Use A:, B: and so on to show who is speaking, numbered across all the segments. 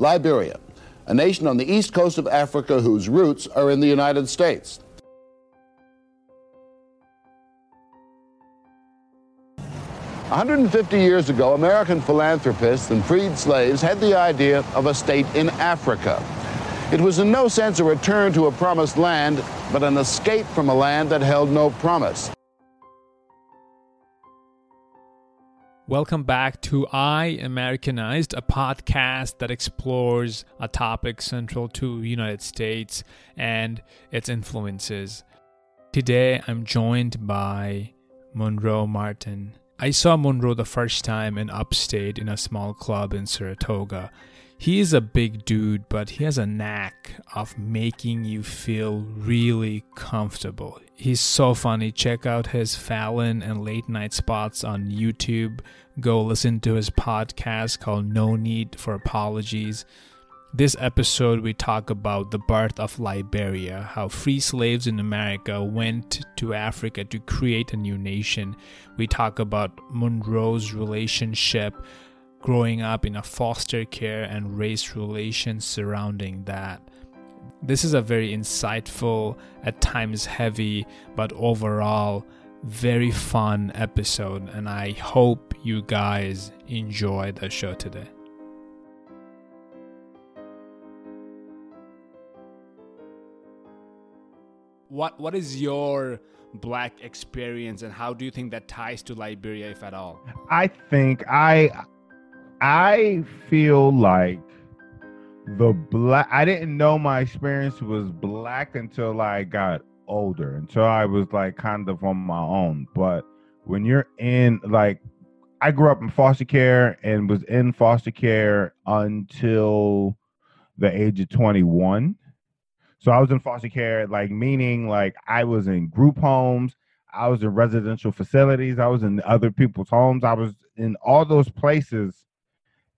A: Liberia, a nation on the east coast of Africa whose roots are in the United States. 150 years ago, American philanthropists and freed slaves had the idea of a state in Africa. It was in no sense a return to a promised land, but an escape from a land that held no promise.
B: Welcome back to I Americanized, a podcast that explores a topic central to the United States and its influences. Today I'm joined by Monroe Martin. I saw Monroe the first time in upstate in a small club in Saratoga. He is a big dude, but he has a knack of making you feel really comfortable. He's so funny. Check out his Fallon and late night spots on YouTube. Go listen to his podcast called No Need for Apologies. This episode, we talk about the birth of Liberia, how free slaves in America went to Africa to create a new nation. We talk about Monroe's relationship growing up in a foster care and race relations surrounding that. This is a very insightful, at times heavy, but overall very fun episode, and I hope you guys enjoy the show today. what what is your black experience and how do you think that ties to Liberia if at all?
C: I think I I feel like the black I didn't know my experience was black until I got older, until I was like kind of on my own. But when you're in like I grew up in foster care and was in foster care until the age of 21 so I was in foster care, like meaning like I was in group homes, I was in residential facilities, I was in other people's homes, I was in all those places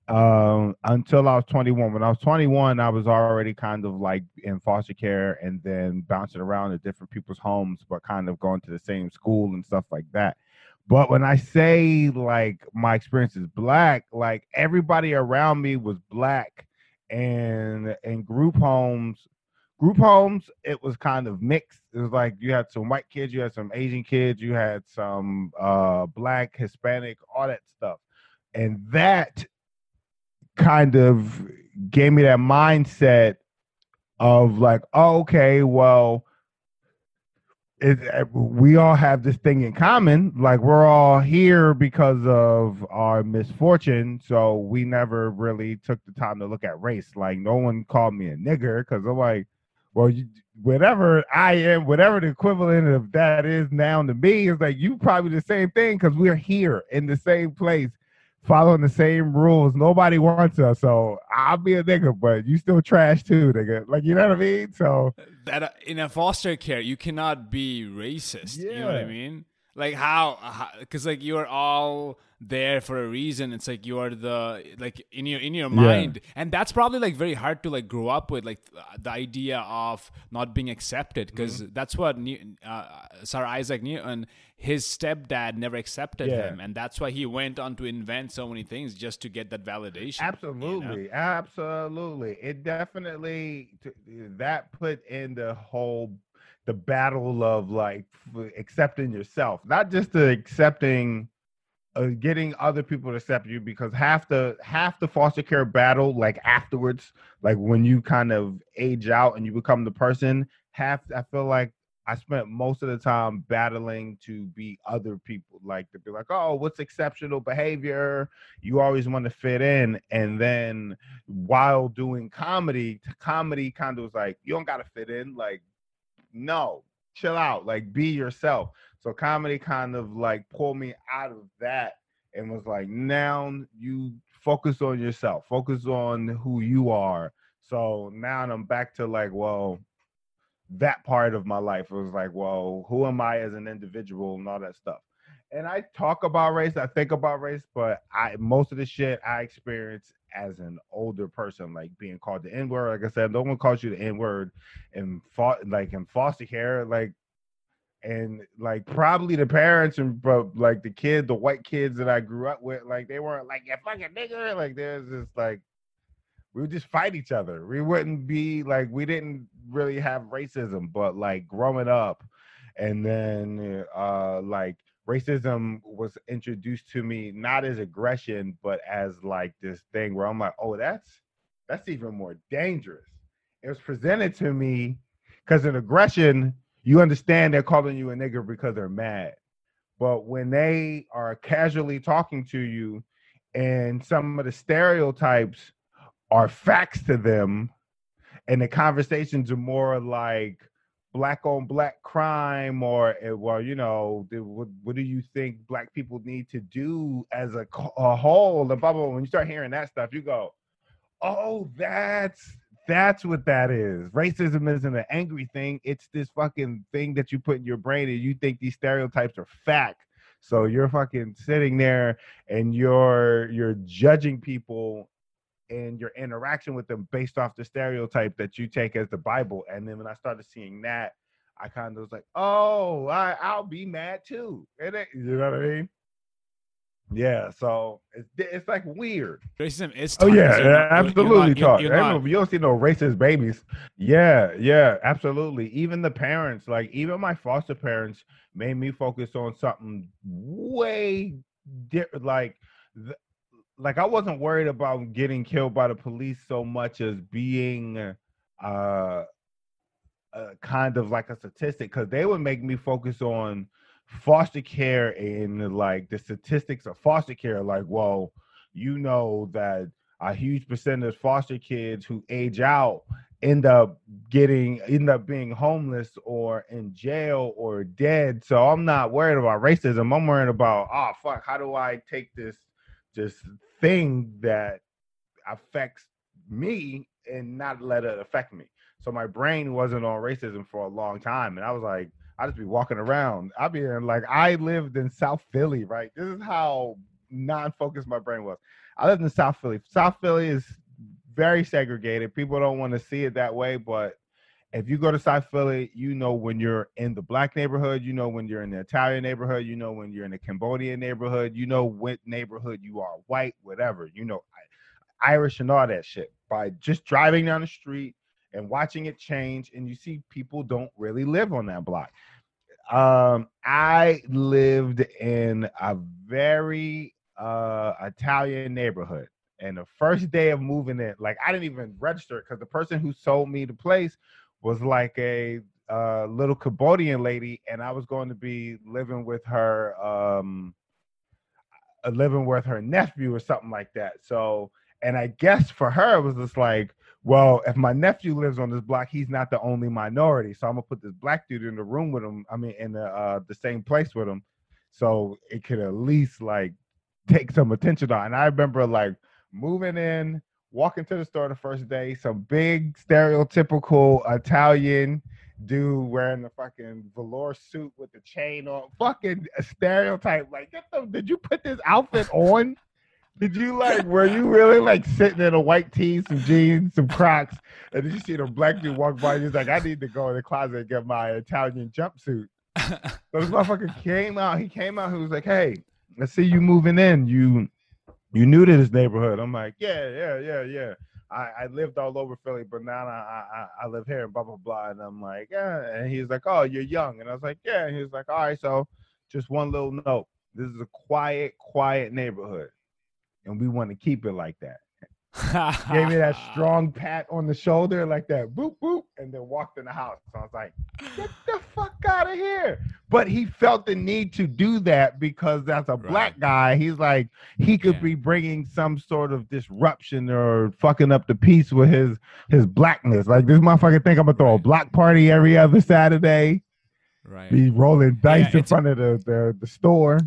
C: um, until I was 21. When I was 21, I was already kind of like in foster care and then bouncing around to different people's homes, but kind of going to the same school and stuff like that. But when I say like my experience is black, like everybody around me was black and in group homes group homes, it was kind of mixed. It was like you had some white kids, you had some Asian kids, you had some uh, black, Hispanic, all that stuff. And that kind of gave me that mindset of like, oh, okay, well, it, eh, we all have this thing in common. Like we're all here because of our misfortune. So we never really took the time to look at race. Like no one called me a nigger because I'm like, well, you, whatever I am, whatever the equivalent of that is now to me is like you probably the same thing because we're here in the same place, following the same rules. Nobody wants us, so I'll be a nigga, but you still trash too, nigga. Like you know what I mean? So
B: that uh, in a foster care, you cannot be racist. Yeah. You know what I mean? Like how? Because like you're all there for a reason it's like you are the like in your in your mind yeah. and that's probably like very hard to like grow up with like the idea of not being accepted because mm-hmm. that's what uh, sir isaac newton his stepdad never accepted yeah. him and that's why he went on to invent so many things just to get that validation
C: absolutely you know? absolutely it definitely that put in the whole the battle of like accepting yourself not just the accepting uh, getting other people to accept you because half the half the foster care battle like afterwards like when you kind of age out and you become the person half i feel like i spent most of the time battling to be other people like to be like oh what's exceptional behavior you always want to fit in and then while doing comedy comedy kind of was like you don't gotta fit in like no chill out like be yourself so comedy kind of like pulled me out of that and was like, now you focus on yourself, focus on who you are. So now I'm back to like, well, that part of my life was like, well, who am I as an individual and all that stuff. And I talk about race, I think about race, but I most of the shit I experience as an older person, like being called the N word. Like I said, no one calls you the N word, and fought like in foster care. Like and like probably the parents and but like the kid, the white kids that I grew up with, like they weren't like you fucking nigger. Like there's just like we would just fight each other. We wouldn't be like we didn't really have racism, but like growing up, and then uh like racism was introduced to me not as aggression, but as like this thing where I'm like, oh, that's that's even more dangerous. It was presented to me because in aggression, you understand they're calling you a nigger because they're mad. But when they are casually talking to you and some of the stereotypes are facts to them, and the conversations are more like black on black crime or eh, well you know what, do you think black people need to do as a, a whole blah, blah when you start hearing that stuff you go oh that's that's what that is. Racism isn't an angry thing. It's this fucking thing that you put in your brain and you think these stereotypes are fact. So you're fucking sitting there and you're you're judging people and your interaction with them based off the stereotype that you take as the Bible. And then when I started seeing that, I kind of was like, oh, I, I'll be mad too. you know what I mean? Yeah, so it's it's like weird.
D: Racism is.
C: Oh yeah, not, absolutely. Talk. you don't see no racist babies. Yeah, yeah, absolutely. Even the parents, like even my foster parents, made me focus on something way different. Like, like I wasn't worried about getting killed by the police so much as being uh, uh kind of like a statistic because they would make me focus on foster care and like the statistics of foster care. Like well you know that a huge percentage of foster kids who age out end up getting end up being homeless or in jail or dead. So i'm not worried about racism. I'm worried about oh fuck how do i take this this thing that affects me and not let it affect me so my brain wasn't on racism for a long time and i was like I just be walking around. I be in like I lived in South Philly, right? This is how non-focused my brain was. I lived in South Philly. South Philly is very segregated. People don't want to see it that way, but if you go to South Philly, you know when you're in the black neighborhood, you know when you're in the Italian neighborhood, you know when you're in the Cambodian neighborhood, you know what neighborhood you are, white, whatever, you know, Irish and all that shit. By just driving down the street and watching it change and you see people don't really live on that block. Um i lived in a very uh italian neighborhood and the first day of moving in like i didn't even register because the person who sold me the place was like a uh, little cambodian lady and i was going to be living with her um uh, living with her nephew or something like that so and i guess for her it was just like well, if my nephew lives on this block, he's not the only minority. So I'm gonna put this black dude in the room with him. I mean, in the uh, the same place with him, so it could at least like take some attention on. And I remember like moving in, walking to the store the first day, some big stereotypical Italian dude wearing the fucking velour suit with the chain on, fucking stereotype. Like, get them. Did you put this outfit on? Did you like? Were you really like sitting in a white tee, some jeans, some Crocs, and did you see the black dude walk by? and he's like, "I need to go in the closet and get my Italian jumpsuit." so this motherfucker came out. He came out. He was like, "Hey, I see you moving in. You you new to this neighborhood?" I'm like, "Yeah, yeah, yeah, yeah." I, I lived all over Philly, but now I, I I live here and blah blah blah. And I'm like, yeah. And he's like, oh, you're young. And I was like, yeah. And he was like, all right, so just one little note. This is a quiet, quiet neighborhood and we want to keep it like that. Gave me that strong pat on the shoulder, like that, boop boop, and then walked in the house. So I was like, "Get the fuck out of here!" But he felt the need to do that because as a right. black guy, he's like he could yeah. be bringing some sort of disruption or fucking up the peace with his his blackness. Like this motherfucker think I'm gonna throw a block party every other Saturday. Right. Be rolling dice yeah, in front of the, the the store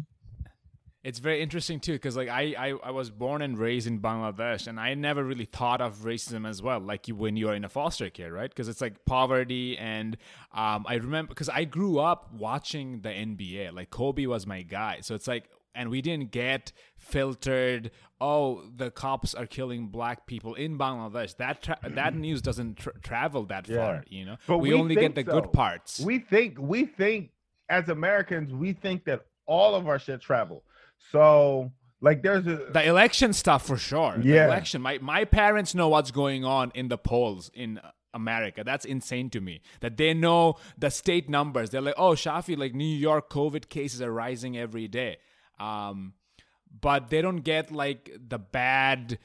D: it's very interesting too because like I, I i was born and raised in bangladesh and i never really thought of racism as well like you when you're in a foster care right? Because it's like poverty and um, i remember because i grew up watching the nba like kobe was my guy. So it's like and we didn't get filtered oh the cops are killing black people in bangladesh. That tra- that news doesn't tra- travel that yeah. far you know? But we, we only get the so. good parts.
C: We think we think as americans we think that all of our shit travel so Like there's a
B: the election stuff for sure. The
C: Yeah.
B: election. My my parents know what's going on in the polls in America. That's insane to me. That they know the state numbers. They're like, oh, Shafi, like New York COVID cases are rising every day. Um, but they don't get like the bad,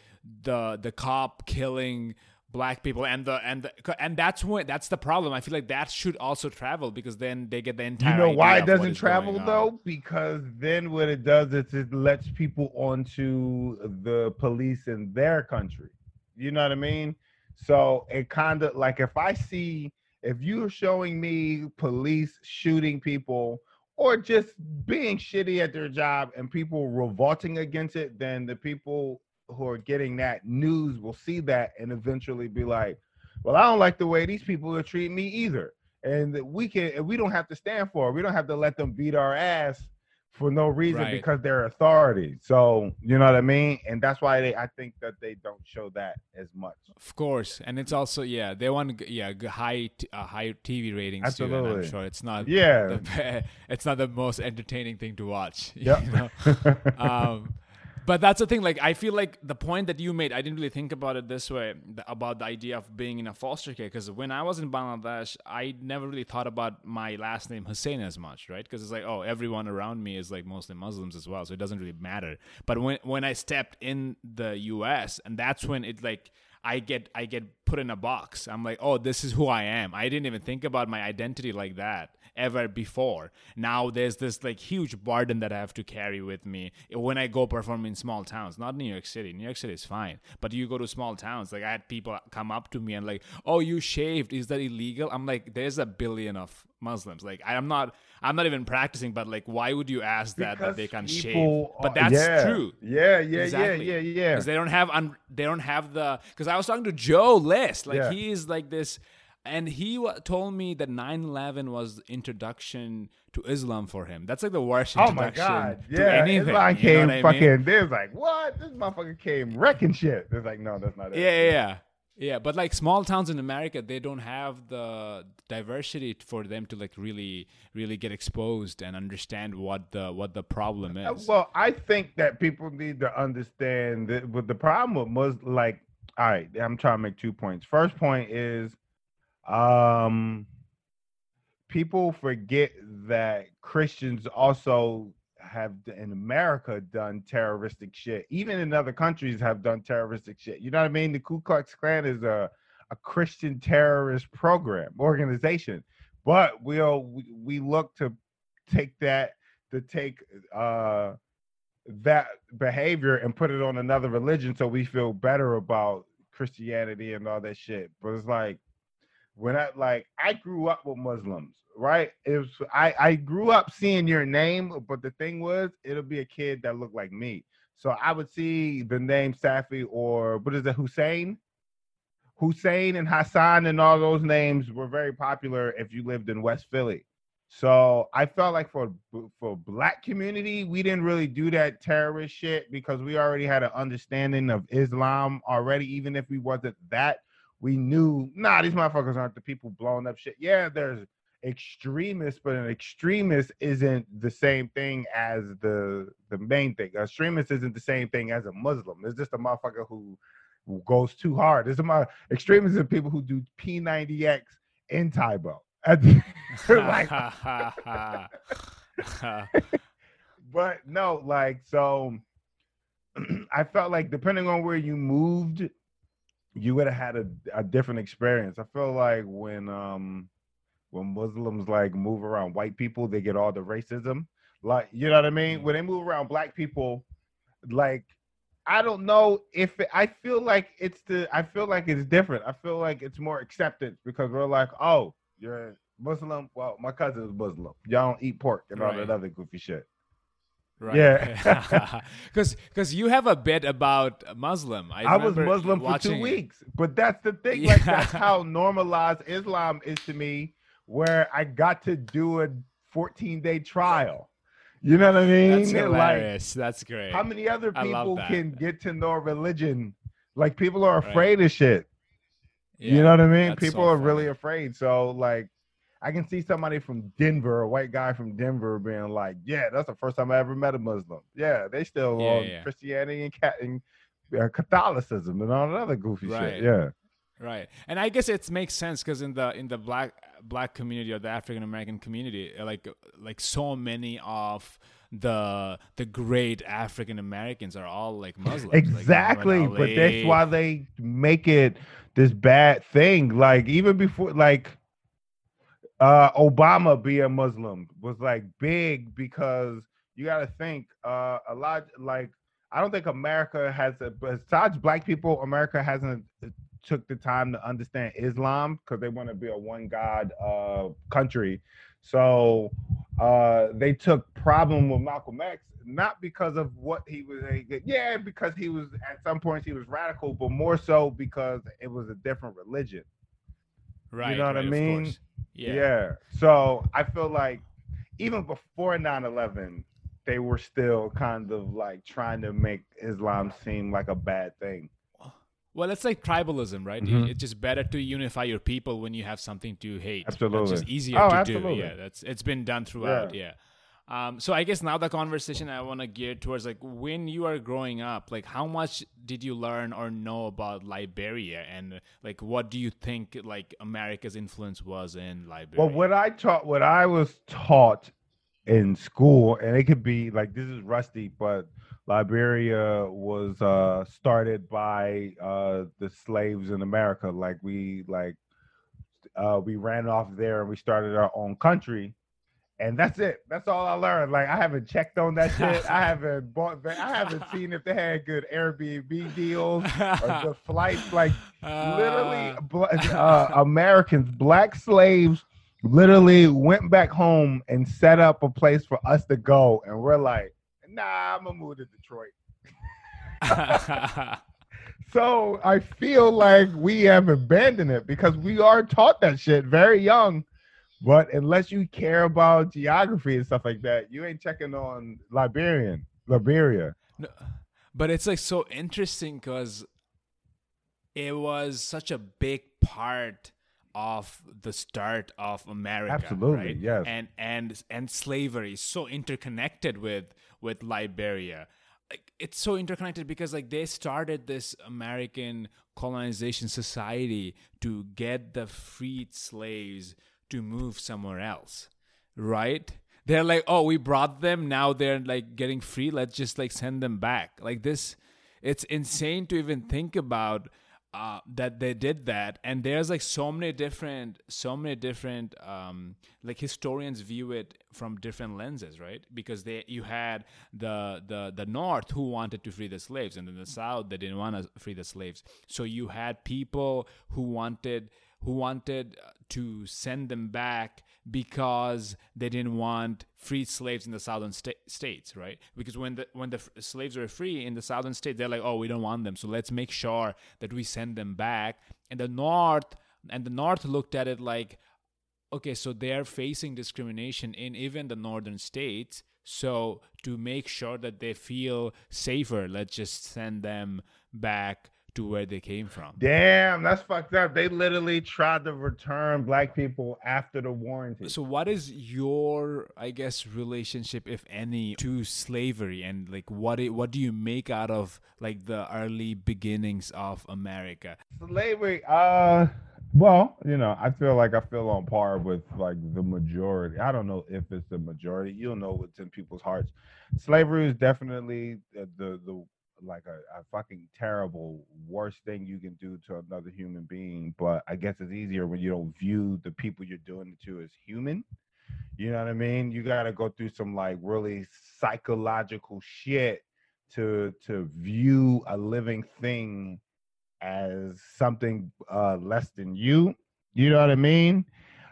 B: the the cop killing black people and the and the and that's when that's the problem. I feel like that should also travel because then they get the entire.
C: You know why it doesn't travel though? Because then what it does is it lets people onto the police in their country. You know what I mean? So it kind of like if I see if you're showing me police shooting people or just being shitty at their job and people revolting against it, then the people who are getting that news will see that and eventually be like, well, I don't like the way these people are treating me either and we can and we don't have to stand for it. We don't have to let them beat our ass for no reason
B: Right.
C: because they're authority. So you know what I mean, and that's why they I think that they don't show that as much.
B: Of course, and it's also yeah they want yeah high t- uh, high TV ratings too, and I'm
C: Absolutely.
B: sure it's not
C: Yeah.
B: the, it's not the most entertaining thing to watch. you know? um, but that's the thing. Like I feel like the point that you made, I didn't really think about it this way about the idea of being in a foster care. Because when I was in Bangladesh, I never really thought about my last name Hussein as much, right? Because it's like oh everyone around me is like mostly Muslims as well, so it doesn't really matter. But when when I stepped in the U.S. and that's when it like. I get I get put in a box. I'm like, oh, this is who I am. I didn't even think about my identity like that ever before. Now there's this like huge burden that I have to carry with me when I go perform in small towns. Not New York City. New York City is fine, but you go to small towns. Like I had people come up to me and like, oh, you shaved? Is that illegal? I'm like, there's a billion of Muslims. Like I'm not I'm not even practicing, but like, why would you ask that that they can shave? But that's
C: yeah.
B: true.
C: Yeah, yeah,
B: Exactly.
C: yeah, yeah, yeah.
B: Because they don't have un- they don't have the because I was talking to Joe List like
C: Yeah.
B: he is like this and he wa told me that 9-11 was introduction to Islam for him. That's like the worst
C: Oh
B: introduction
C: my god!
B: to
C: Yeah,
B: anything.
C: Islam came
B: I mean?
C: fucking. There's like, what? This motherfucker came wrecking shit. It's like, no, that's not it.
B: Yeah, yeah, yeah. Yeah, but like small towns in America, they don't have the diversity for them to like really, really get exposed and understand what the what the problem
C: Uh,
B: is.
C: Well, I think that people need to understand that. But the problem with Muslim, like, all right, I'm trying to make two points. First point is, um, people forget that Christians also have in America done terroristic shit. Even in other countries have done terroristic shit. You know what I mean? The Ku Klux Klan is a a Christian terrorist program organization, but we'll we, we look to take that to take uh that behavior and put it on another religion so we feel better about Christianity and all that shit. But it's like when I like I grew up with Muslims, right? It was I I grew up seeing your name, but the thing was it'll be a kid that looked like me. So I would see the name Safi or what is it, Hussein? Hussein and Hassan and all those names were very popular if you lived in West Philly. So I felt like for for black community, we didn't really do that terrorist shit because we already had an understanding of Islam already. Even if we wasn't that, we knew nah, these motherfuckers aren't the people blowing up shit. Yeah, there's extremists, but an extremist isn't the same thing as the the main thing. An extremist isn't the same thing as a Muslim. It's just a motherfucker who, who goes too hard. It's a mo- extremists are people who do P90X in Tae Bo. like but no, like so I felt like depending on where you moved, you would have had a, a different experience. I feel like when um when Muslims like move around white people, they get all the racism. Like you know what I mean? When they move around black people, like I don't know if it, I feel like it's the I feel like it's different. I feel like it's more acceptance because we're like, oh, you're Muslim. Well, my cousin is Muslim. Y'all don't eat pork and all
B: Right.
C: that other goofy shit.
B: Right.
C: Yeah.
B: Because because you have a bit about Muslim. I,
C: I, was Muslim for two
B: it.
C: weeks, but that's the thing. Like that's how normalized Islam is to me. Where I got to do a 14 day trial. You know what I mean?
B: That's
C: Like,
B: hilarious. That's great.
C: how many other people can get to know religion? Like people are
B: Right.
C: afraid of shit.
B: Yeah,
C: you know what I mean? People
B: so
C: are really afraid. So like, I can see somebody from Denver, a white guy from Denver, being like, "Yeah, that's the first time I ever met a Muslim." Yeah, they still
B: Yeah,
C: on
B: yeah.
C: Christianity and, Cat- and uh, Catholicism and all that other goofy
B: Right.
C: shit. Yeah,
B: Right, and I guess it makes sense because in the in the black black community or the African American community, uh, like like so many of the the great African Americans are all like Muslims. like
C: exactly. but that's why they make it this bad thing. Like even before, like uh Obama being Muslim was like big because you got to think uh a lot like I don't think America has a, besides black people America hasn't took the time to understand Islam because they want to be a one god uh country so uh they took problem with Malcolm X not because of what he was a yeah because he was at some points he was radical but more so because it was a different religion
B: right, You
C: know what I
B: right, of
C: mean? yeah.
B: Yeah.
C: So I feel like even before 9-11, they were still kind of like trying to make Islam seem like a bad thing.
B: Well, it's like tribalism, right?
C: Mhm.
B: It's just better to unify your people when you have something to hate. It's
C: Absolutely.
B: just easier
C: Oh,
B: to
C: absolutely.
B: do. Yeah, that's it's been done throughout. Yeah. Um, so I guess now the conversation I want to gear towards like when you are growing up, like how much did you learn or know about Liberia, and like what do you think like America's influence was in Liberia?
C: Well, what I taught, what I was taught in school, and it could be like this is rusty, but Liberia was uh, started by uh, the slaves in America. Like we like uh, we ran off there and we started our own country. And that's it. That's all I learned. Like I haven't checked on that shit. I haven't bought. I haven't seen if they had good Airbnb deals or good flights. Like literally
B: Uh,
C: uh, Americans, black slaves, literally went back home and set up a place for us to go, and we're like, nah, I'm gonna move to Detroit. So I feel like we have abandoned it because we are taught that shit very young. But unless you care about geography and stuff like that, you ain't checking on Liberian, Liberia.
B: No, but it's like so interesting because it was such a big part of the start of America.
C: Absolutely,
B: right?
C: yes.
B: And and and slavery is so interconnected with with Liberia. Like it's so interconnected because like they started this American colonization society to get the freed slaves to move somewhere else. Right? They're like, oh, we brought them. Now they're like getting free. Let's just like send them back. Like this, it's insane to even think about uh, that they did that. And there's like so many different, so many different, um, like historians view it from different lenses, right? Because they, you had the the the North who wanted to free the slaves, and then the South they didn't want to free the slaves. So you had people who wanted who wanted to send them back because they didn't want free slaves in the southern sta- states, right? Because when the when the f- slaves were free in the southern states, they're like, oh, we don't want them, so let's make sure that we send them back. And the north and the north looked at it like, okay, so they're facing discrimination in even the northern states. So to make sure that they feel safer, let's just send them back to where they came from.
C: Damn, that's fucked up. They literally tried to return black people after the warranty.
B: So what is your I guess relationship if any to slavery and like what it, what do you make out of like the early beginnings of America?
C: slavery uh well you know i feel like i feel on par with like the majority i don't know if it's the majority you don't know what's in people's hearts slavery is definitely the the, the like a, a fucking terrible worst thing you can do to another human being but i guess it's easier when you don't view the people you're doing it to as human. You know what i mean? You got to go through some like really psychological shit to to view a living thing as something uh less than you. You know what i mean?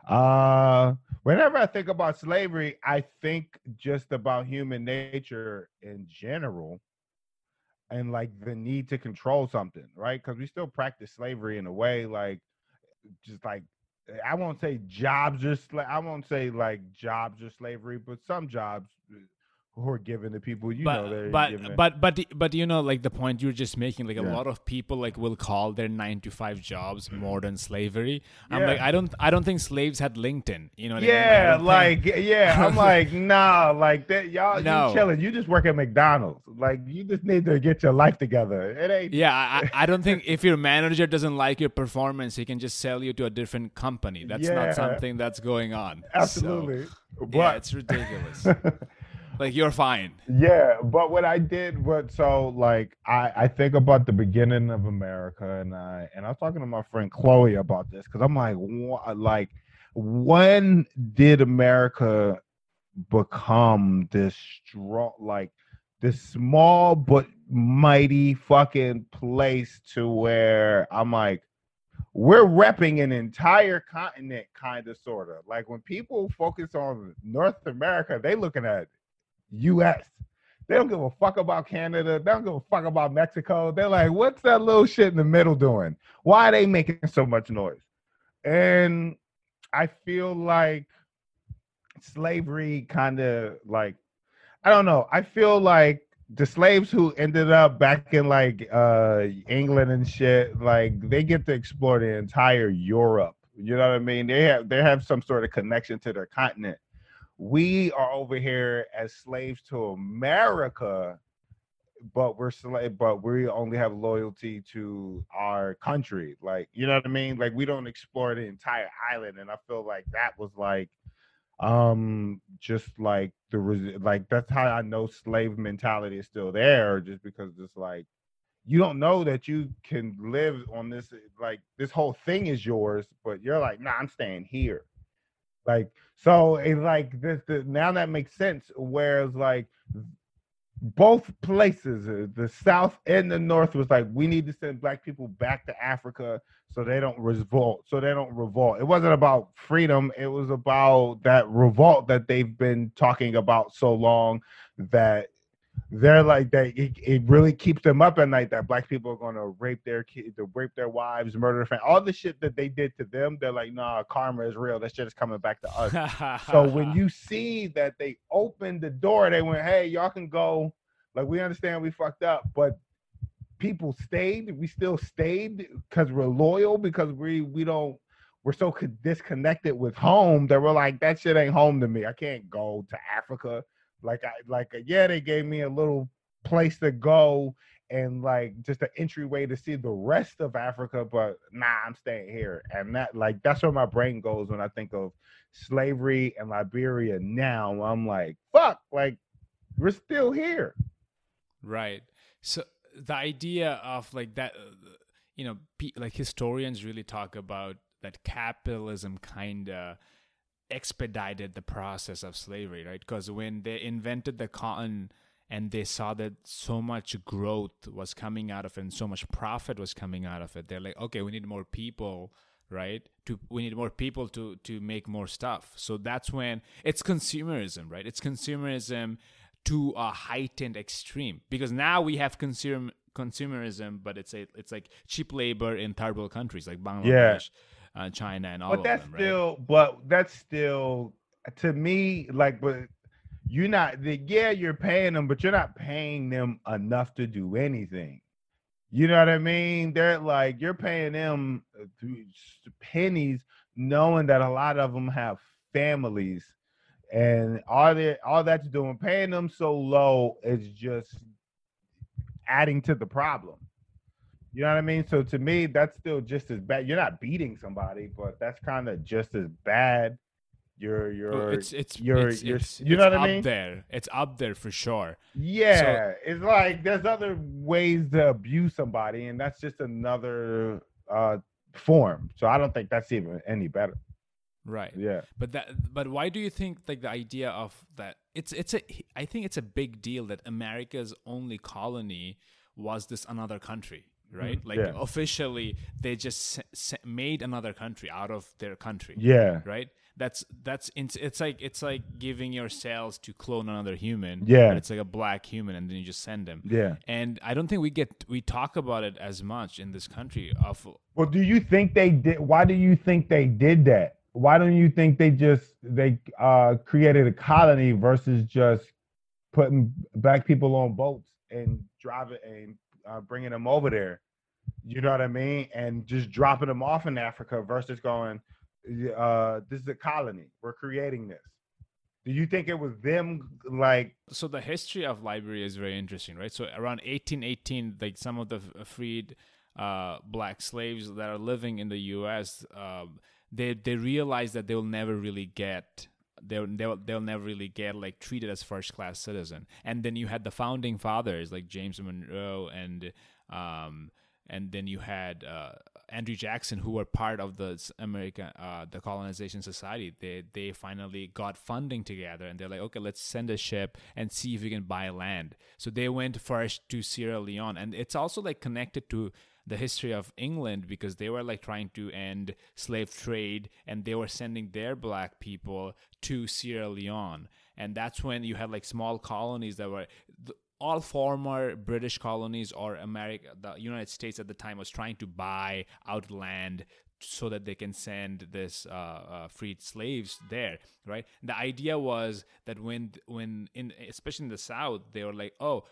C: Uh whenever i think about slavery i think just about human nature in general and like the need to control something right? Because we still practice slavery in a way like just like i won't say jobs are sla- i won't say like jobs are slavery but some jobs uh, who are given to people. You
B: but
C: know, they're
B: but but but but you know like the point you're just making like a
C: Yeah.
B: lot of people like will call their 9 to 5 jobs mm. modern slavery i'm
C: Yeah.
B: like i don't i don't think slaves had linkedin you know what I mean? I
C: yeah,
B: think-
C: like yeah, I'm like nah, like that. Y'all,
B: No.
C: you chilling. You just work at McDonald's. Like you just need to get your life together. It ain't.
B: yeah I, I don't think if your manager doesn't like your performance he can just sell you to a different company that's
C: Yeah.
B: not something that's going on So,
C: absolutely.
B: yeah it's ridiculous like you're fine
C: Yeah, but what I did, what so like I I think about the beginning of America, and I and I was talking to my friend Chloe about this because I'm like, wha- like when did America become this strong, like this small but mighty fucking place to where I'm like. We're repping an entire continent, kind of, sort of. Like when people focus on North America, they looking at U.S. They don't give a fuck about Canada. They don't give a fuck about Mexico. They're like, what's that little shit in the middle doing? Why are they making so much noise? And I feel like slavery kind of like, I don't know. I feel like the slaves who ended up back in like uh England and shit, like they get to explore the entire Europe. You know what I mean? They have they have some sort of connection to their continent we are over here as slaves to America, but we're slave, but we only have loyalty to our country. Like, you know what I mean? Like, we don't explore the entire island, and I feel like that was like, um, just like the res- like that's how I know slave mentality is still there, just because it's like you don't know that you can live on this like this whole thing is yours, but you're like, nah, I'm staying here. Like so, it's like this. The, now that makes sense. Whereas like both places, uh, the South and the North, was like we need to send black people back to Africa so they don't revolt. So they don't revolt. It wasn't about freedom. It was about that revolt that they've been talking about so long that they're like that it, it really keeps them up at night that black people are going to rape their kids to rape their wives murder their family all the shit that they did to them they're like nah karma is real that shit is coming back to us. So when you see that they opened the door they went hey y'all can go like we understand we fucked up but people stayed we still stayed because we're loyal because we we don't we're so disconnected with home that we're like that shit ain't home to me i can't go to africa like I like uh, yeah, they gave me a little place to go and like just an entryway to see the rest of Africa, but nah, I'm staying here. And that like that's where my brain goes when I think of slavery and Liberia now. I'm like, fuck, like we're still here.
B: Right. So the idea of like that, uh, you know, like historians really talk about that capitalism kind of expedited the process of slavery, right? Because when they invented the cotton and they saw that so much growth was coming out of it and so much profit was coming out of it, they're like, okay, we need more people right? To we need more people to to make more stuff. So that's when it's consumerism right? It's consumerism to a heightened extreme. Because now we have consumer consumerism but it's a it's like cheap labor in third world countries like bangladesh uh, china and all
C: but that's
B: them right?
C: still but that's still to me like but you're not the, yeah you're paying them but you're not paying them enough to do anything. You know what i mean? They're like you're paying them uh, pennies knowing that a lot of them have families. And all that all that's doing paying them so low is just adding to the problem you know what I mean? So to me, that's still just as bad. You're not beating somebody, but that's kind of just as bad. You're you're
B: it's it's
C: you're
B: it's,
C: you're
B: it's,
C: you know what I
B: up
C: mean?
B: there it's up there for sure
C: Yeah, it's like there's other ways to abuse somebody, and that's just another uh form. So I don't think that's even any better.
B: right
C: Yeah.
B: But that, but why do you think like the idea of that? It's it's a. I think it's a big deal that America's only colony was this another country, right? Like
C: Mm-hmm. yeah.
B: officially, they just se- se- made another country out of their country,
C: Yeah.
B: right? That's that's it's, it's like it's like giving your cells to clone another human.
C: Yeah.
B: it's like a black human, and then you just send them.
C: Yeah.
B: And I don't think we get we talk about it as much in this country. Of
C: Well, do you think they did? Why do you think they did that? Why don't you think they just they uh created a colony versus just putting black people on boats and driving and uh, bringing them over there. You know what I mean? And just dropping them off in Africa versus going, uh, this is a colony. We're creating this. Do you think it was them like?
B: So the history of Liberia is very interesting, right? So around 1818, like some of the freed uh, black slaves that are living in the U.S., uh, um, they they realize that they will never really get they'll, they'll they'll never really get like treated as first class citizen. And then you had the founding fathers like James Monroe and um, and then you had uh, Andrew Jackson, who were part of the American uh, the colonization society. They they finally got funding together, and they're like, okay, let's send a ship and see if we can buy land. So they went first to Sierra Leone, and it's also like connected to the history of England because they were like trying to end slave trade, and they were sending their black people to Sierra Leone, and that's when you had like small colonies that were all former British colonies or America, the United States at the time was trying to buy out land so that they can send this uh, uh, freed slaves there, right? The idea was that when when in especially in the South, they were like, oh,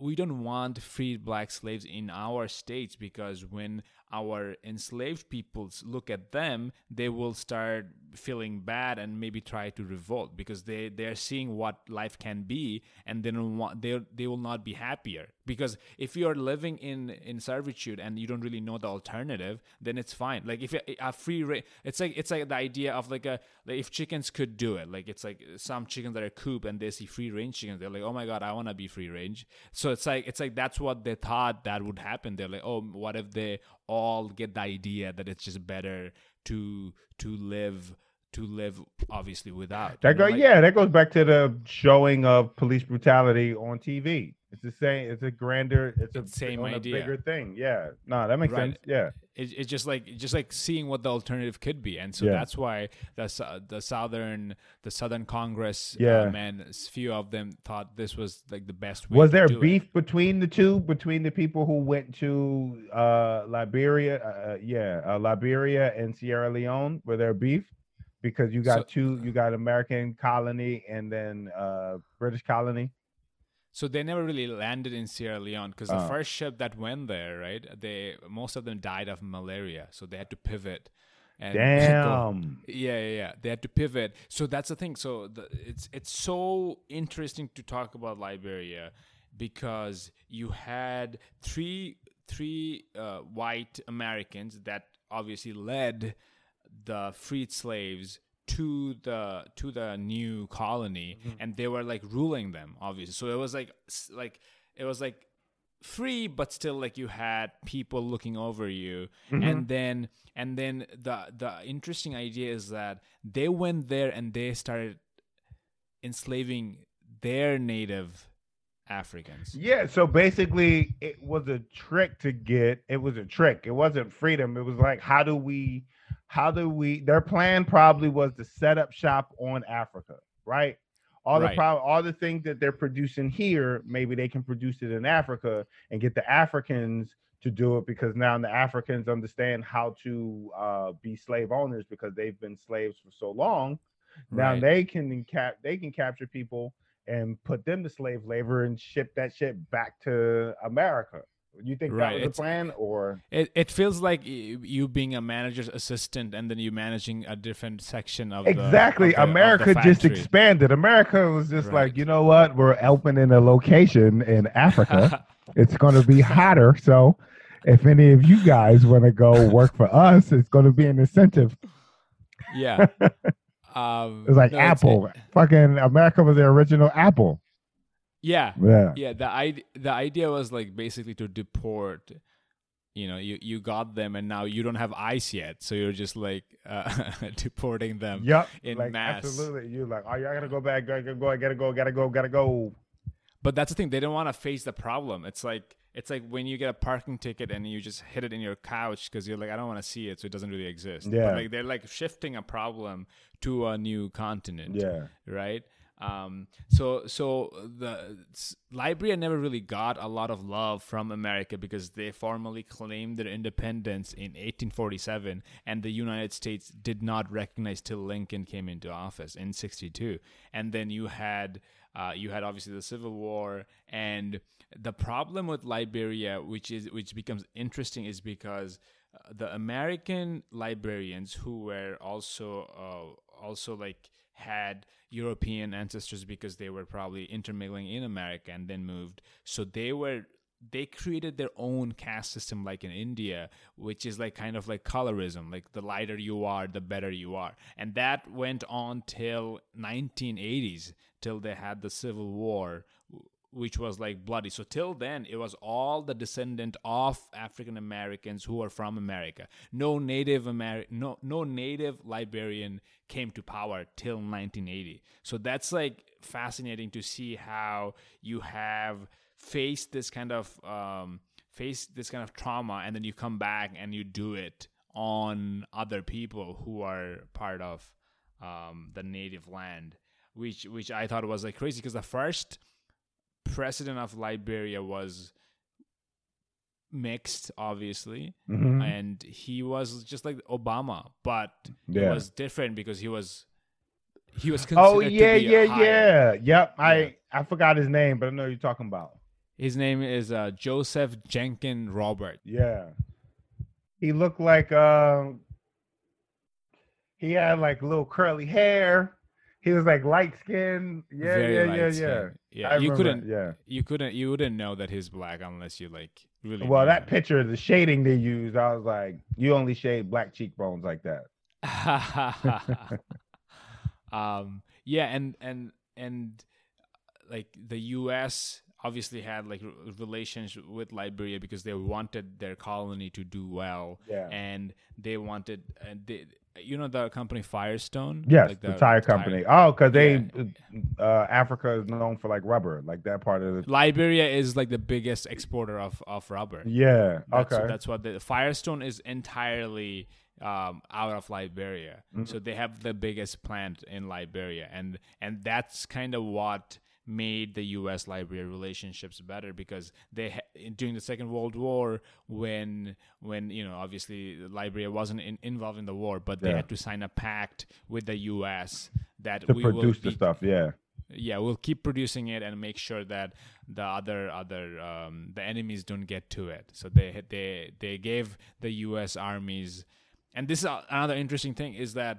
B: we don't want freed black slaves in our states because when our enslaved peoples look at them, they will start feeling bad and maybe try to revolt because they they're seeing what life can be and they don't want they they will not be happier. Because if you are living in in servitude and you don't really know the alternative then it's fine. Like if a free range it's like it's like the idea of like a like if chickens could do it like it's like some chickens that are coop and they see free range chickens they're like oh my god i want to be free range. So it's like it's like that's what they thought that would happen. They're like oh what if they all get the idea that it's just better to to live to live obviously without.
C: That go, like, yeah, that goes back to the showing of police brutality on TV. It's the same. It's a grander. It's, it's a same idea. A bigger thing. Yeah. No, that makes right. sense. Yeah.
B: It, it's just like just like seeing what the alternative could be, and so yeah. that's why the the southern the Southern Congress, uh, yeah, uh, man, few of them thought this was like the best way.
C: Was there beef it. between the two, between the people who went to uh, Liberia, uh, uh yeah, uh, Liberia and Sierra Leone? Were there beef? Because you got so, two, you got American colony and then British colony.
B: So they never really landed in Sierra Leone because the uh. first ship that went there, right? They most of them died of malaria, so they had to pivot.
C: And Damn.
B: Go, yeah, yeah, yeah. They had to pivot. So that's the thing. So the, it's it's so interesting to talk about Liberia because you had three three uh, white Americans that obviously led the freed slaves to the to the new colony mm-hmm. and they were like ruling them obviously so it was like like it was like free but still like you had people looking over you mm-hmm. and then and then the the interesting idea is that they went there and they started enslaving their native Africans.
C: Yeah, so basically it was a trick to get it was a trick. It wasn't freedom. It was like how do we how do we their plan probably was to set up shop on Africa, right? All right. the problem, all the things that they're producing here, maybe they can produce it in Africa and get the Africans to do it because now the Africans understand how to uh, be slave owners because they've been slaves for so long. Now right. they can cap they can capture people and put them to slave labor and ship that shit back to America. You think right. that was it's, the plan, or
B: it, it feels like you being a manager's assistant and then you managing a different section of
C: exactly.
B: The,
C: of the, America
B: of
C: just expanded. America was just right. like, you know what? We're opening a location in Africa. it's going to be hotter, so if any of you guys want to go work for us, it's going to be an incentive.
B: Yeah. Um,
C: it's like no, Apple. Fucking America was the original Apple.
B: Yeah. Yeah. Yeah. The idea the idea was like basically to deport. You know, you, you got them and now you don't have ICE yet, so you're just like uh, deporting them.
C: Yep.
B: In
C: like,
B: mass.
C: Absolutely. You're like, oh, yeah, I gotta go back. Gotta go. I gotta go. Gotta go. Gotta go.
B: But that's the thing. They don't want to face the problem. It's like it's like when you get a parking ticket and you just hit it in your couch because you're like, I don't want to see it, so it doesn't really exist. Yeah. But like they're like shifting a problem to a new continent.
C: Yeah.
B: Right. Um, so so the Liberia never really got a lot of love from America because they formally claimed their independence in 1847, and the United States did not recognize till Lincoln came into office in 62. And then you had Uh, you had obviously the Civil War, and the problem with Liberia, which is which becomes interesting, is because uh, the Americo-Liberians who were also uh, also like had European ancestors because they were probably intermingling in America and then moved. So they were they created their own caste system like in India, which is like kind of like colorism, like the lighter you are, the better you are. And that went on till 1980s, till they had the Civil War, which was like bloody. So till then, it was all the descendant of African Americans who are from America. No Native Ameri- no no Native Liberian came to power till 1980. So that's like fascinating to see how you have face this kind of um, face this kind of trauma and then you come back and you do it on other people who are part of um, the native land which which i thought was like crazy because the first president of liberia was mixed obviously
C: Mhm.
B: and he was just like obama but
C: Yeah.
B: it was different because he was he was considered
C: Oh
B: to
C: yeah, yeah,
B: higher.
C: yeah. Yep. I
B: Yeah.
C: I forgot his name, but I know you're talking about.
B: His name is uh, Joseph Jenkin Robert.
C: Yeah. He looked like um he had like little curly hair. He was like light skinned. Yeah,
B: Very
C: yeah, yeah,
B: skin.
C: Yeah. I
B: you
C: remember,
B: couldn't,
C: Yeah.
B: you couldn't, you wouldn't know that he's black unless you like really.
C: Well, that
B: him.
C: picture, the shading they used, I was like, you only shade black cheekbones like that.
B: um, yeah, and and and like the U.S. obviously had like r- relations with Liberia because they wanted their colony to do well,
C: Yeah.
B: and they wanted, and they, you know, the company Firestone.
C: Yes,
B: Like
C: the, tire company. Oh, because they uh Africa is known for like rubber, like that part of the
B: Liberia is like the biggest exporter of of rubber.
C: Yeah.
B: That's,
C: okay.
B: That's what the Firestone is entirely um, out of Liberia.
C: Mm-hmm.
B: So they have the biggest plant in Liberia, and and that's kind of what made the U.S. Liberia relationships better because they ha- during the Second World War when when you know obviously Liberia wasn't in, involved in the war, but they
C: Yeah.
B: had to sign a pact with the U.S. that
C: to
B: we will
C: produce the stuff, yeah.
B: yeah we'll keep producing it and make sure that the other other um, the enemies don't get to it so they they they gave the us armies and this is another interesting thing is that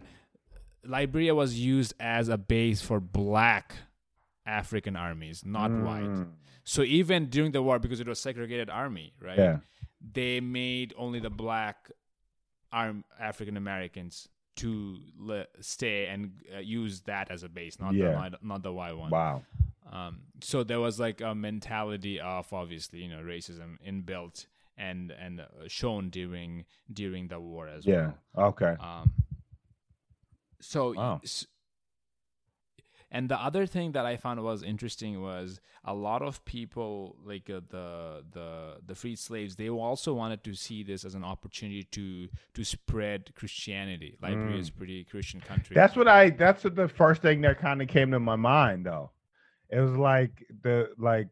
B: liberia was used as a base for black african armies not white
C: Mm.
B: so even during the war because it was segregated army right
C: Yeah.
B: they made only the black arm african americans to le- stay and uh, use that as a base not
C: Yeah.
B: the not, the white one
C: Wow.
B: um, so there was like a mentality of obviously you know racism inbuilt and and uh, shown during during the war as well.
C: Yeah. Okay.
B: Um, so
C: Wow.
B: And the other thing that I found was interesting was a lot of people like uh, the the the freed slaves they also wanted to see this as an opportunity to to spread Christianity. Liberia is a pretty Christian country.
C: Mm. That's what I that's what the first thing that kind of came to my mind though. It was like the like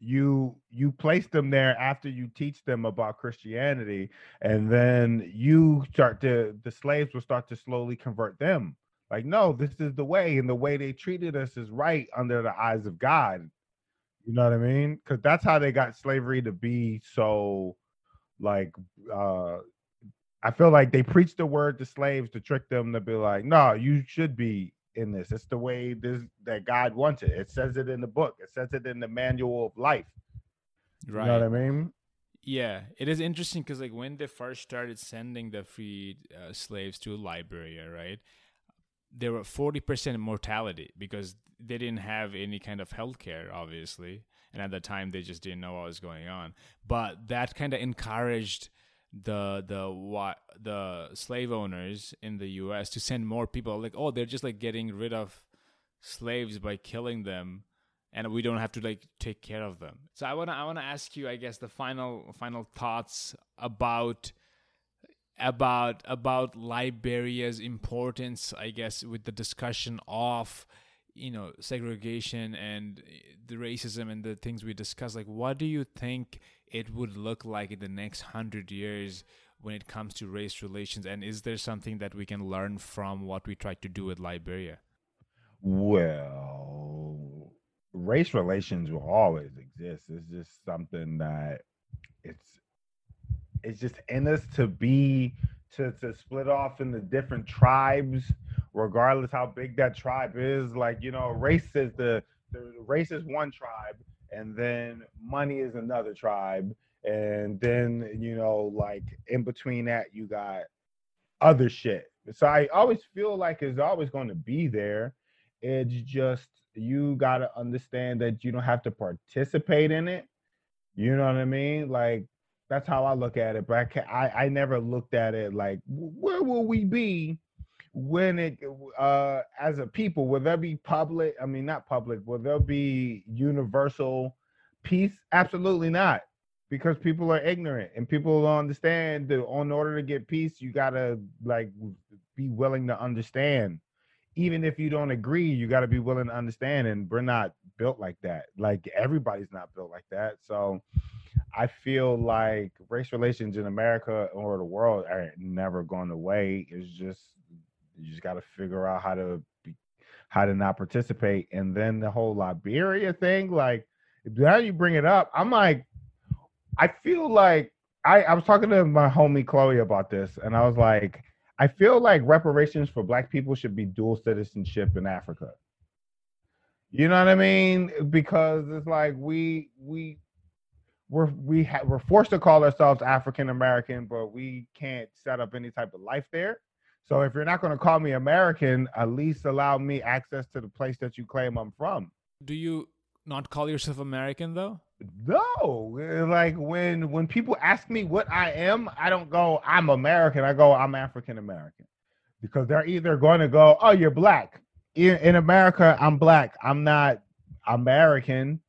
C: you you place them there after you teach them about Christianity and then you start to the slaves will start to slowly convert them. Like no, this is the way and the way they treated us is right under the eyes of God. You know what I mean? Cuz that's how they got slavery to be so like uh I feel like they preach the word to slaves to trick them to be like, no, you should be in this. It's the way this that God wants it. It says it in the book. It says it in the manual of life.
B: right.
C: You know what I mean?
B: Yeah, it is interesting because like when they first started sending the freed uh, slaves to Liberia, right? There were forty percent mortality because they didn't have any kind of health care, obviously, and at the time they just didn't know what was going on. But that kind of encouraged the the the slave owners in the U.S. to send more people. Like, oh, they're just like getting rid of slaves by killing them and we don't have to like take care of them. So I wanna I wanna ask you, I guess, the final final thoughts about about about Liberia's importance, I guess, with the discussion of you know segregation and the racism and the things we discussed. Like, what do you think it would look like in the next hundred years? When it comes to race relations, and is there something that we can learn from what we tried to do with Liberia?
C: Well, race relations will always exist. It's just something that it's it's just in us to be to to split off into different tribes, regardless how big that tribe is. Like you know, race is the the race is one tribe, and then money is another tribe, and then you know, like in between that, you got other shit. So I always feel like it's always going to be there. It's just you got to understand that you don't have to participate in it. You know what I mean? Like that's how I look at it. But I, can, I, I never looked at it like where will we be when it uh as a people? Will there be public? I mean, not public. Will there be universal peace? Absolutely not, because people are ignorant and people don't understand that in order to get peace, you gotta like be willing to understand even if you don't agree, you got to be willing to understand. And we're not built like that. Like everybody's not built like that. So I feel like race relations in America or the world are never going away. It's just you just got to figure out how to be, how to not participate. And then the whole Liberia thing, like now you bring it up, I'm like, I feel like I, I was talking to my homie Chloe about this, and I was like, I feel like reparations for black people should be dual citizenship in Africa. You know what I mean? Because it's like we we we're we ha- we're forced to call ourselves African American, but we can't set up any type of life there. So if you're not going to call me American, at least allow me access to the place that you claim I'm from.
B: Do you not call yourself American though?
C: No, eh, like when when people ask me what I am, I don't go I'm American. I go I'm African American because they're either going to go, "Oh, you're black." In, in America, I'm black. I'm not American.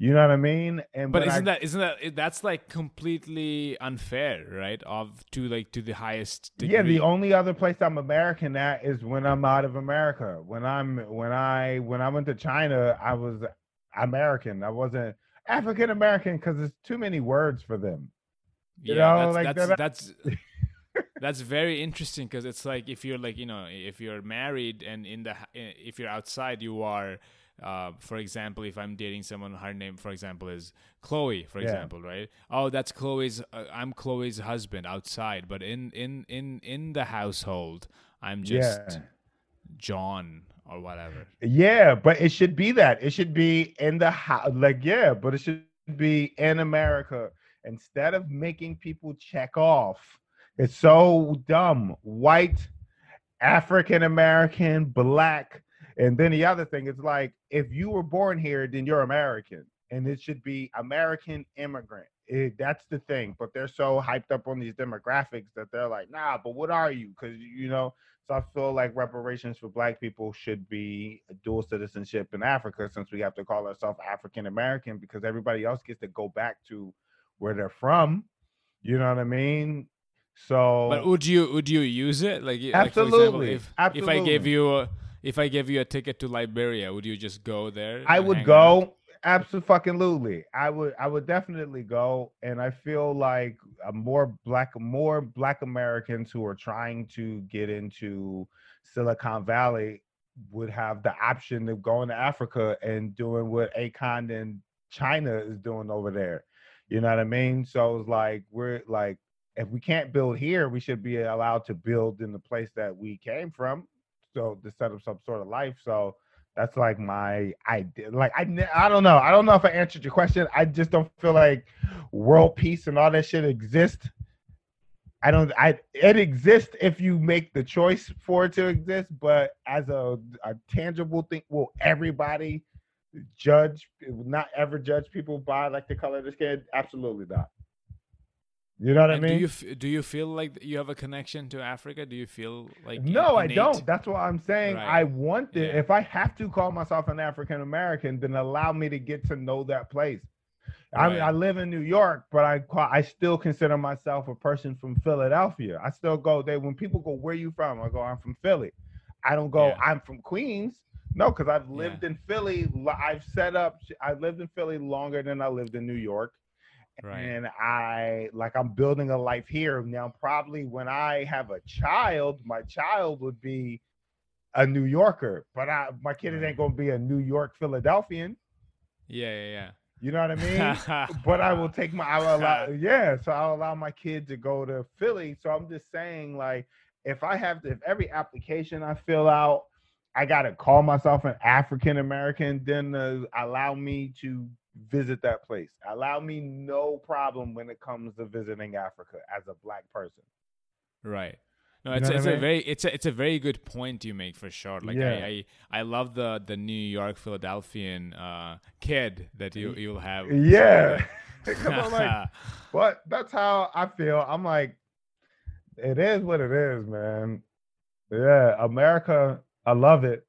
C: You know what I mean?
B: And but isn't I, that isn't that that's like completely unfair, right? Of to like to the highest degree.
C: Yeah, the only other place I'm American at is when I'm out of America. When I'm when I when I went to China, I was American. I wasn't African American because there's too many words for them.
B: You yeah, know, that's, like that's that's, that's very interesting because it's like if you're like you know if you're married and in the if you're outside you are uh, for example, if I'm dating someone, her name, for example, is Chloe, for yeah. example, right? Oh, that's Chloe's. Uh, I'm Chloe's husband outside, but in in in in the household, I'm just yeah. John or whatever.
C: Yeah, but it should be that. It should be in the house. Like, yeah, but it should be in America instead of making people check off. It's so dumb. White, African American, black. And then the other thing is like, if you were born here, then you're American. And it should be American immigrant. It, that's the thing. But they're so hyped up on these demographics that they're like, nah, but what are you? Because, you know, so I feel like reparations for black people should be dual citizenship in Africa since we have to call ourselves African American because everybody else gets to go back to where they're from. You know what I mean? So
B: But would you would you use it? Like
C: Absolutely.
B: Like example,
C: if,
B: Absolutely. if I gave you a if I gave you a ticket to Liberia, would you just go there?
C: I would go. Out? Absolutely. I would I would definitely go and I feel like uh, more black more black Americans who are trying to get into Silicon Valley would have the option of going to Africa and doing what Akon and China is doing over there. You know what I mean? So it's like we're like if we can't build here, we should be allowed to build in the place that we came from. So to set up some sort of life. So that's like my idea. Like I, I don't know. I don't know if I answered your question. I just don't feel like world peace and all that shit exists. I don't. I it exists if you make the choice for it to exist, but as a, a tangible thing, will everybody judge? Not ever judge people by like the color of the skin? Absolutely not. You know what and I mean?
B: Do you do you feel like you have a connection to Africa? Do you feel like
C: no, I don't. That's what I'm saying. Right. I want it. Yeah. If I have to call myself an African American, then allow me to get to know that place. Right. I mean, I live in New York, but I I still consider myself a person from Philadelphia. I still go there when people go, "Where you from?" I go, "I'm from Philly." I don't go, yeah. "I'm from Queens." No, because I've lived yeah. in Philly. I've set up. I lived in Philly longer than I lived in New York. Right. And I like I'm building a life here. Now probably when I have a child, my child would be a New Yorker, but I my kid right. ain't gonna be a New York Philadelphian.
B: Yeah, yeah, yeah.
C: You know what I mean? but I will take my I will allow yeah, so I'll allow my kid to go to Philly. So I'm just saying, like, if I have to if every application I fill out, I gotta call myself an African American, then uh, allow me to visit that place. Allow me no problem when it comes to visiting Africa as a black person.
B: Right. No,
C: You
B: it's
C: know
B: it's
C: I
B: a
C: mean?
B: very it's a it's a very good point you make for sure. Like
C: Yeah.
B: I, I I love the the New York Philadelphian uh kid that you you'll have.
C: Yeah. 'Cause I'm like, but that's how I feel. I'm like, it is what it is, man. Yeah, America, I love it.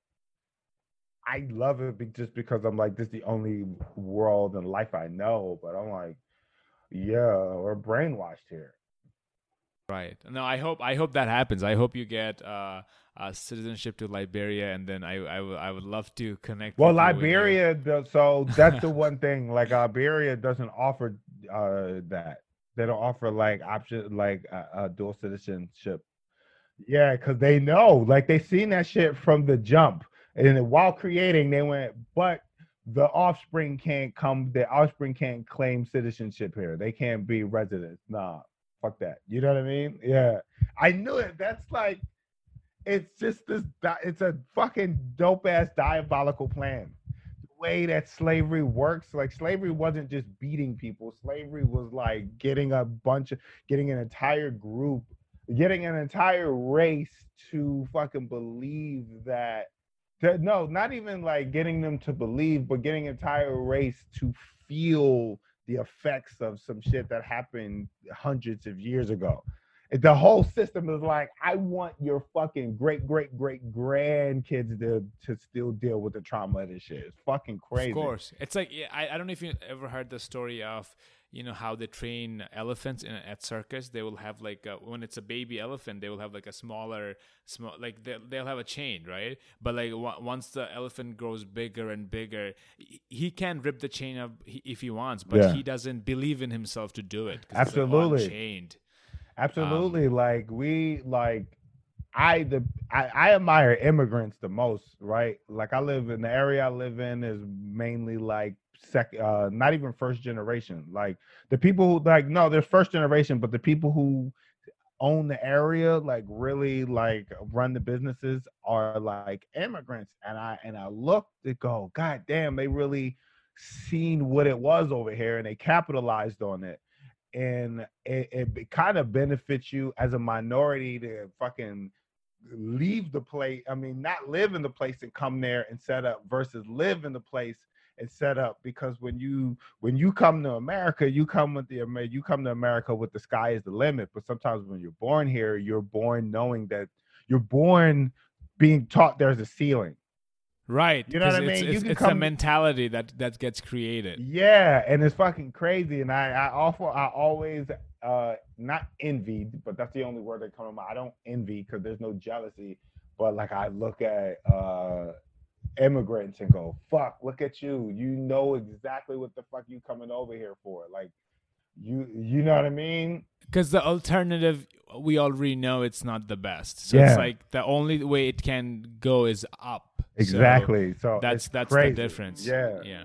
C: I love it just because I'm like, this is the only world and life I know. But I'm like, yeah, we're brainwashed here.
B: Right. No, I hope I hope that happens. I hope you get uh, uh citizenship to Liberia, and then I I would love to connect.
C: Well,
B: with you when you-
C: Liberia, so that's the one thing. Like Liberia doesn't offer uh that. They don't offer like option like uh, uh, dual citizenship. Yeah, because they know, like they seen that shit from the jump, and while creating, they went, but the offspring can't come. The offspring can't claim citizenship here. They can't be residents. Nah, fuck that. You know what I mean? Yeah, I knew it. That's like it's just this it's a fucking dope ass diabolical plan the way that slavery works like slavery wasn't just beating people slavery was like getting a bunch of getting an entire group getting an entire race to fucking believe that that- no not even like getting them to believe but getting entire race to feel the effects of some shit that happened hundreds of years ago the whole system is like, I want your fucking great, great, great grandkids to to still deal with the trauma of this shit. It's fucking crazy.
B: Of course, it's like yeah, I, I don't know if you ever heard the story of you know how they train elephants in at circus. They will have like a, when it's a baby elephant, they will have like a smaller, small like they they'll have a chain, right? But like w- once the elephant grows bigger and bigger, he, can rip the chain up if he wants, but
C: Yeah.
B: he doesn't believe in himself to do it it's, like,
C: Absolutely.
B: unchained.
C: Absolutely.
B: Um,
C: like we like I the I, I admire immigrants the most, right? Like I live in the area I live in is mainly like sec uh not even first generation. Like the people who like no, they're first generation, but the people who own the area like really like run the businesses are like immigrants and i and i look to go god damn they really seen what it was over here and they capitalized on it and it, it kind of benefits you as a minority to fucking leave the place i mean not live in the place and come there and set up versus live in the place and set up because when you when you come to america you come with the you come to america with the sky is the limit but sometimes when you're born here you're born knowing that you're born being taught there's a ceiling
B: Right.
C: You know what I
B: it's,
C: mean?
B: It's, it's
C: come-
B: mentality that that gets created.
C: Yeah, and it's fucking crazy. And I, I also, I always, uh, not envied, but that's the only word that comes to mind. I don't envy because there's no jealousy, but like I look at uh immigrants and go, "Fuck, look at you! You know exactly what the fuck you coming over here for." Like, you, you know what I mean?
B: because the alternative we already know it's not the best so
C: Yeah.
B: it's like the only way it can go is up
C: Exactly. So,
B: that's that's
C: crazy.
B: the difference
C: Yeah.
B: yeah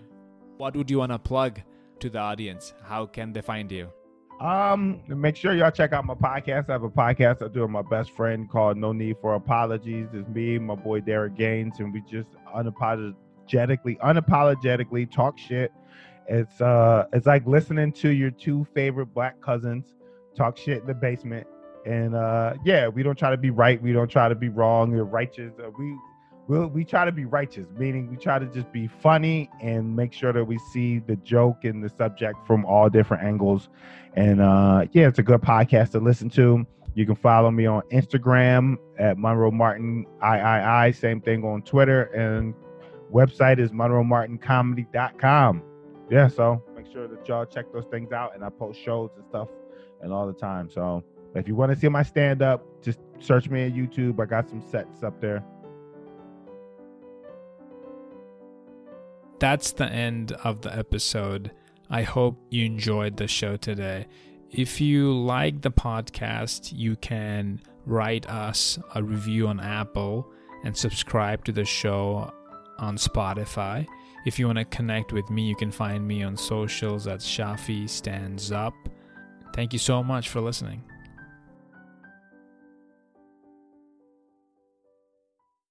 B: what would you want to plug to the audience how can they find you
C: Um, make sure y'all check out my podcast. I have a podcast I do with my best friend called No Need for Apologies. It's me, my boy Derek Gaines, and we just unapologetically, unapologetically talk shit. It's uh, it's like listening to your two favorite black cousins talk shit in the basement. And uh, yeah, we don't try to be right. We don't try to be wrong. We're righteous. Uh, we we we try to be righteous, meaning we try to just be funny and make sure that we see the joke and the subject from all different angles. And uh, yeah, it's a good podcast to listen to. You can follow me on Instagram at Monroe Martin III. Same thing on Twitter and website is monroemartincomedy.com. Yeah, so make sure that y'all check those things out. And I post shows and stuff and all the time. So if you want to see my stand up, just search me on YouTube. I got some sets up there.
D: That's the end of the episode. I hope you enjoyed the show today. If you like the podcast, you can write us a review on Apple and subscribe to the show on Spotify.
B: If you want to connect with me, you can find me on socials at Shafi Stands Up. Thank you so much for listening.